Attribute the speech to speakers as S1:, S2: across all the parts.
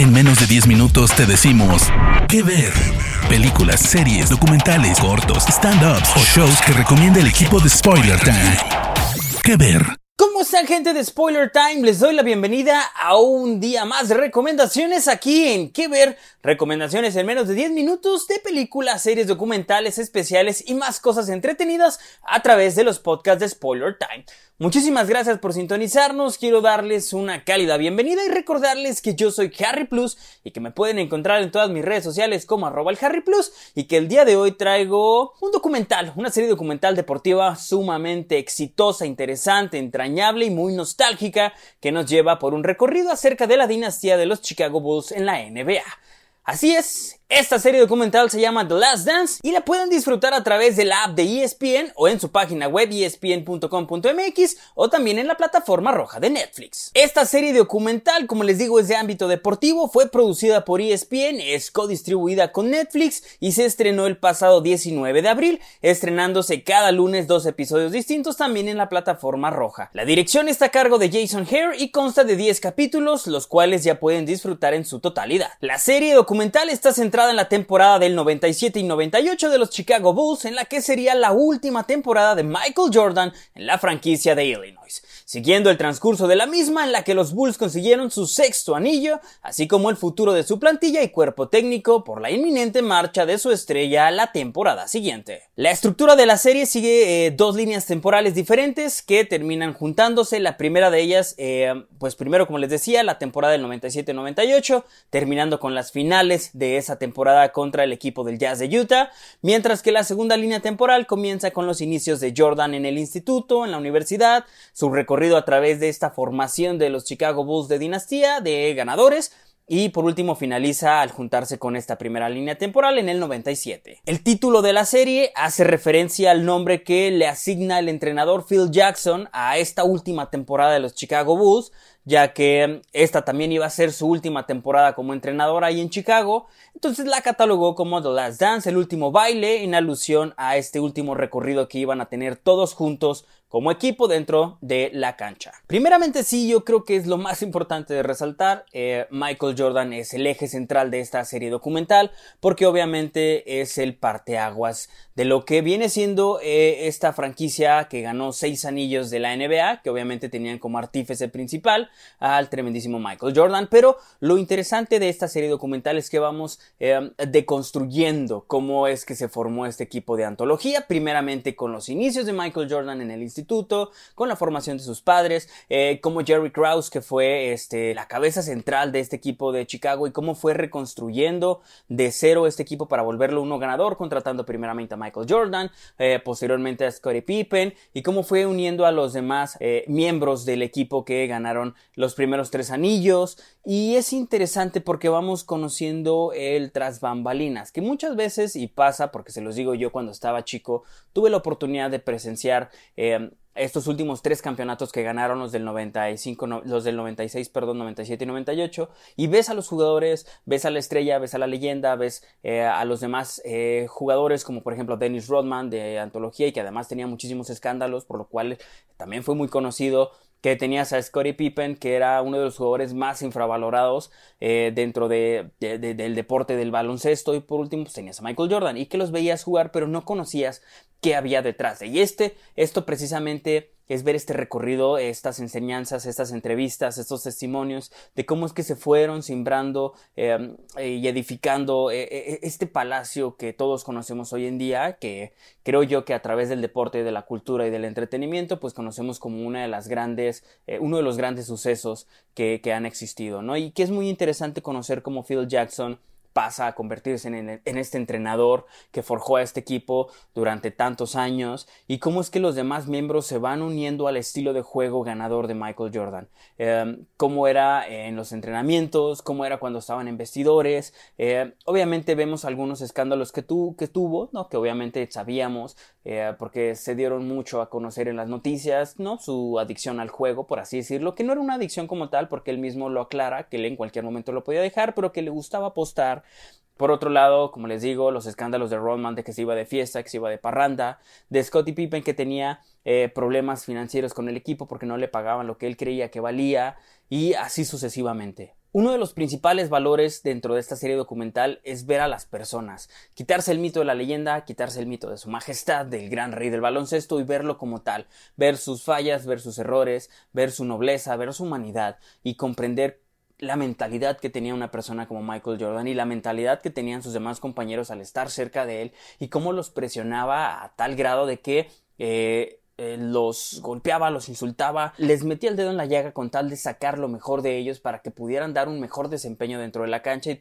S1: En menos de 10 minutos te decimos qué ver. Películas, series, documentales, cortos, stand-ups o shows que recomienda el equipo de Spoiler Time. ¿Qué ver?
S2: ¿Cómo están gente de Spoiler Time? Les doy la bienvenida a un día más de recomendaciones aquí en ¿Qué ver? Recomendaciones en menos de 10 minutos de películas, series, documentales, especiales y más cosas entretenidas a través de los podcasts de Spoiler Time. Muchísimas gracias por sintonizarnos, quiero darles una cálida bienvenida y recordarles que yo soy Harry Plus y que me pueden encontrar en todas mis redes sociales como arroba el Harry Plus y que el día de hoy traigo un documental, una serie documental deportiva sumamente exitosa, interesante, entrañable y muy nostálgica que nos lleva por un recorrido acerca de la dinastía de los Chicago Bulls en la NBA. Así es, esta serie documental se llama The Last Dance y la pueden disfrutar a través de la app de ESPN o en su página web espn.com.mx o también en la plataforma roja de Netflix. Esta serie documental, como les digo, es de ámbito deportivo, fue producida por ESPN, es codistribuida con Netflix y se estrenó el pasado 19 de abril, estrenándose cada lunes dos episodios distintos también en la plataforma roja. La dirección está a cargo de Jason Hare y consta de 10 capítulos, los cuales ya pueden disfrutar en su totalidad. La serie documental está centrada en la temporada del 97 y 98 de los Chicago Bulls, en la que sería la última temporada de Michael Jordan en la franquicia de Illinois siguiendo el transcurso de la misma en la que los Bulls consiguieron su sexto anillo, así como el futuro de su plantilla y cuerpo técnico por la inminente marcha de su estrella a la temporada siguiente. La estructura de la serie sigue eh, dos líneas temporales diferentes que terminan juntándose, la primera de ellas, eh, pues primero como les decía, la temporada del 97-98, terminando con las finales de esa temporada contra el equipo del Jazz de Utah, mientras que la segunda línea temporal comienza con los inicios de Jordan en el instituto, en la universidad, su recorrido a través de esta formación de los Chicago Bulls de dinastía, de ganadores, y por último finaliza al juntarse con esta primera línea temporal en el 97. El título de la serie hace referencia al nombre que le asigna el entrenador Phil Jackson a esta última temporada de los Chicago Bulls, ya que esta también iba a ser su última temporada como entrenador ahí en Chicago, entonces la catalogó como The Last Dance, el último baile, en alusión a este último recorrido que iban a tener todos juntos como equipo dentro de la cancha. Primeramente sí, yo creo que es lo más importante de resaltar. Eh, Michael Jordan es el eje central de esta serie documental porque obviamente es el parteaguas de lo que viene siendo eh, esta franquicia que ganó seis anillos de la NBA, que obviamente tenían como artífice principal al tremendísimo Michael Jordan. Pero lo interesante de esta serie documental es que vamos eh, deconstruyendo cómo es que se formó este equipo de antología, primeramente con los inicios de Michael Jordan en el instituto con la formación de sus padres, eh, como Jerry Krause, que fue este, la cabeza central de este equipo de Chicago y cómo fue reconstruyendo de cero este equipo para volverlo uno ganador, contratando primeramente a Michael Jordan, eh, posteriormente a Scottie Pippen y cómo fue uniendo a los demás eh, miembros del equipo que ganaron los primeros tres anillos. Y es interesante porque vamos conociendo el tras bambalinas, que muchas veces, y pasa porque se los digo yo cuando estaba chico, tuve la oportunidad de presenciar estos últimos tres campeonatos que ganaron los del 95, los del 96, perdón, 97 y 98, y ves a los jugadores, ves a la estrella, ves a la leyenda, ves eh, a los demás eh, jugadores como por ejemplo Dennis Rodman de Antología y que además tenía muchísimos escándalos, por lo cual también fue muy conocido que tenías a Scottie Pippen, que era uno de los jugadores más infravalorados eh, dentro de, del deporte del baloncesto, y por último pues, tenías a Michael Jordan, y que los veías jugar, pero no conocías qué había detrás de. Y este, esto precisamente es ver este recorrido, estas enseñanzas, estas entrevistas, estos testimonios de cómo es que se fueron simbrando em, y edificando eh, eh, este palacio que todos conocemos hoy en día, que creo yo que a través del deporte, de la cultura y del entretenimiento, pues conocemos como una de las grandes, eh, uno de los grandes sucesos que, que han existido, ¿no? Y que es muy interesante conocer cómo Phil Jackson pasa a convertirse en, este entrenador que forjó a este equipo durante tantos años y cómo es que los demás miembros se van uniendo al estilo de juego ganador de Michael Jordan. Em, cómo era en los entrenamientos, cómo era cuando estaban en vestidores. Eh, obviamente vemos algunos escándalos que, que tuvo, ¿no? que obviamente sabíamos eh, porque se dieron mucho a conocer en las noticias, ¿no? su adicción al juego, por así decirlo, que no era una adicción como tal porque él mismo lo aclara, que él en cualquier momento lo podía dejar, pero que le gustaba apostar por otro lado, como les digo, los escándalos de Rodman de que se iba de fiesta, que se iba de parranda, de Scottie Pippen que tenía eh, problemas financieros con el equipo porque no le pagaban lo que él creía que valía y así sucesivamente. Uno de los principales valores dentro de esta serie documental es ver a las personas, quitarse el mito de la leyenda, quitarse el mito de su majestad, del gran rey del baloncesto y verlo como tal, ver sus fallas, ver sus errores, ver su nobleza, ver su humanidad y comprender la mentalidad que tenía una persona como Michael Jordan y la mentalidad que tenían sus demás compañeros al estar cerca de él y cómo los presionaba a tal grado de que eh, eh, los golpeaba, los insultaba, les metía el dedo en la llaga con tal de sacar lo mejor de ellos para que pudieran dar un mejor desempeño dentro de la cancha y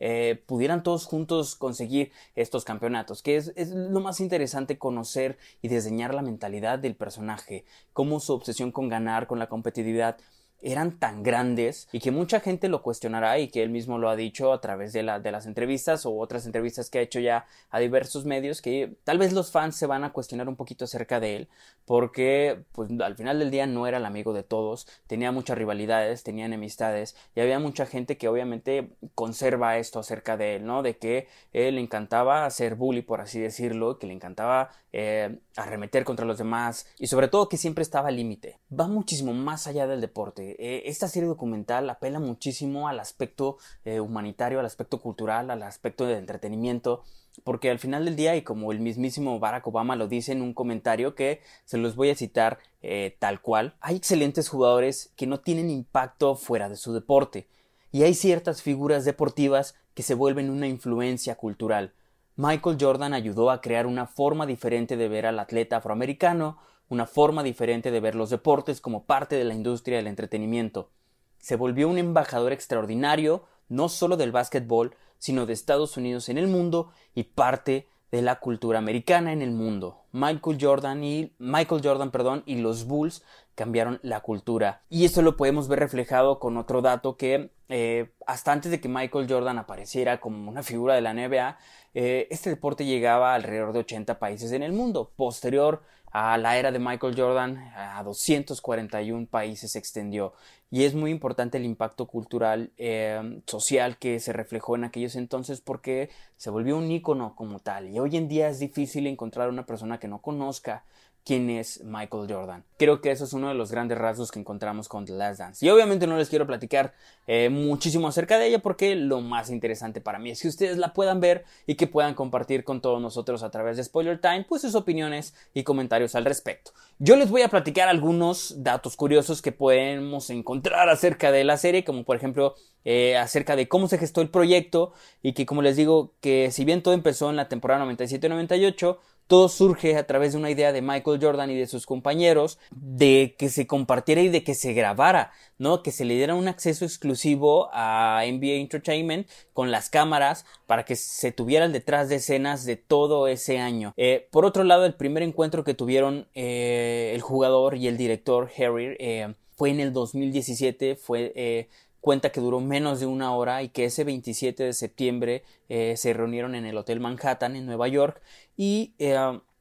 S2: eh, pudieran todos juntos conseguir estos campeonatos, que es, es lo más interesante conocer y diseñar la mentalidad del personaje, cómo su obsesión con ganar, con la competitividad, eran tan grandes y que mucha gente lo cuestionará y que él mismo lo ha dicho a través de, la, de las entrevistas o otras entrevistas que ha hecho ya a diversos medios que tal vez los fans se van a cuestionar un poquito acerca de él porque pues al final del día no era el amigo de todos, tenía muchas rivalidades, tenía enemistades y había mucha gente que obviamente conserva esto acerca de él, ¿no? De que él le encantaba hacer bully por así decirlo, que le encantaba eh, arremeter contra los demás y sobre todo que siempre estaba al límite. Va muchísimo más allá del deporte eh, esta serie documental apela muchísimo al aspecto eh, humanitario, al aspecto cultural, al aspecto de entretenimiento, porque al final del día, y como el mismísimo Barack Obama lo dice en un comentario que se los voy a citar eh, tal cual, hay excelentes jugadores que no tienen impacto fuera de su deporte, y hay ciertas figuras deportivas que se vuelven una influencia cultural. Michael Jordan ayudó a crear una forma diferente de ver al atleta afroamericano, una forma diferente de ver los deportes como parte de la industria del entretenimiento. Se volvió un embajador extraordinario, no solo del básquetbol, sino de Estados Unidos en el mundo y parte de la cultura americana en el mundo. Michael Jordan y Michael Jordan, perdón, y los Bulls cambiaron la cultura. Y esto lo podemos ver reflejado con otro dato que eh, hasta antes de que Michael Jordan apareciera como una figura de la NBA, eh, este deporte llegaba a alrededor de 80 países en el mundo. Posterior a la era de Michael Jordan, a 241 países se extendió. Y es muy importante el impacto cultural, eh, social que se reflejó en aquellos entonces porque se volvió un ícono como tal. Y hoy en día es difícil encontrar una persona que no conozca quién es Michael Jordan. Creo que eso es uno de los grandes rasgos que encontramos con The Last Dance. Y obviamente no les quiero platicar eh, muchísimo acerca de ella porque lo más interesante para mí es que ustedes la puedan ver y que puedan compartir con todos nosotros a través de Spoiler Time pues sus opiniones y comentarios al respecto. Yo les voy a platicar algunos datos curiosos que podemos encontrar acerca de la serie, como por ejemplo eh, acerca de cómo se gestó el proyecto y que como les digo que si bien todo empezó en la temporada 97-98, todo surge a través de una idea de Michael Jordan y de sus compañeros de que se compartiera y de que se grabara, ¿no? Que se le diera un acceso exclusivo a NBA Entertainment con las cámaras para que se tuvieran detrás de escenas de todo ese año. Eh, por otro lado, el primer encuentro que tuvieron eh, el jugador y el director Harry eh, fue en el 2017, fue cuenta que duró menos de una hora y que ese 27 de septiembre eh, se reunieron en el Hotel Manhattan en Nueva York y eh,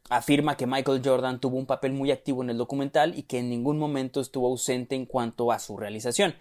S2: afirma que Michael Jordan tuvo un papel muy activo en el documental y que en ningún momento estuvo ausente en cuanto a su realización.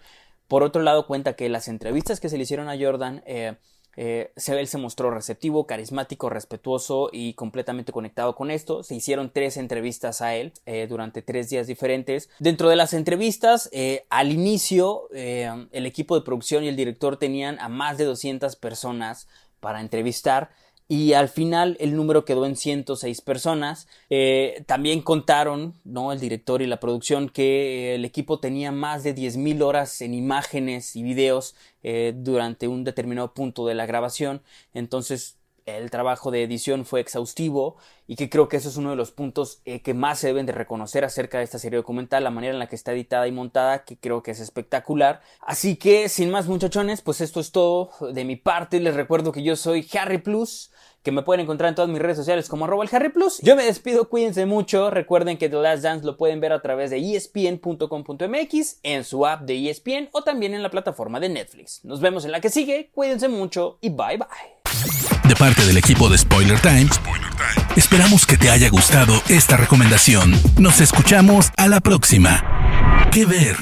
S2: Por otro lado, cuenta que las entrevistas que se le hicieron a Jordan eh, eh, él se mostró receptivo, carismático, respetuoso y completamente conectado con esto. Se hicieron tres entrevistas a él eh, durante tres días diferentes. Dentro de las entrevistas, eh, al inicio, el equipo de producción y el director tenían a más de 200 personas para entrevistar y al final el número quedó en 106 personas. Eh, también contaron, ¿no? El director y la producción que el equipo tenía más de 10.000 horas en imágenes y videos eh, durante un determinado punto de la grabación. Entonces el trabajo de edición fue exhaustivo y que creo que eso es uno de los puntos eh, que más se deben de reconocer acerca de esta serie documental, la manera en la que está editada y montada, que creo que es espectacular. Así que, sin más muchachones, pues esto es todo de mi parte. Les recuerdo que yo soy Harry Plus, que me pueden encontrar en todas mis redes sociales como arroba Harry Plus. Yo me despido, cuídense mucho. Recuerden que The Last Dance lo pueden ver a través de espn.com.mx, en su app de ESPN o también en la plataforma de Netflix. Nos vemos en la que sigue, cuídense mucho y bye bye.
S1: De parte del equipo de Spoiler Times, esperamos que te haya gustado esta recomendación. Nos escuchamos a la próxima. ¿Qué ver?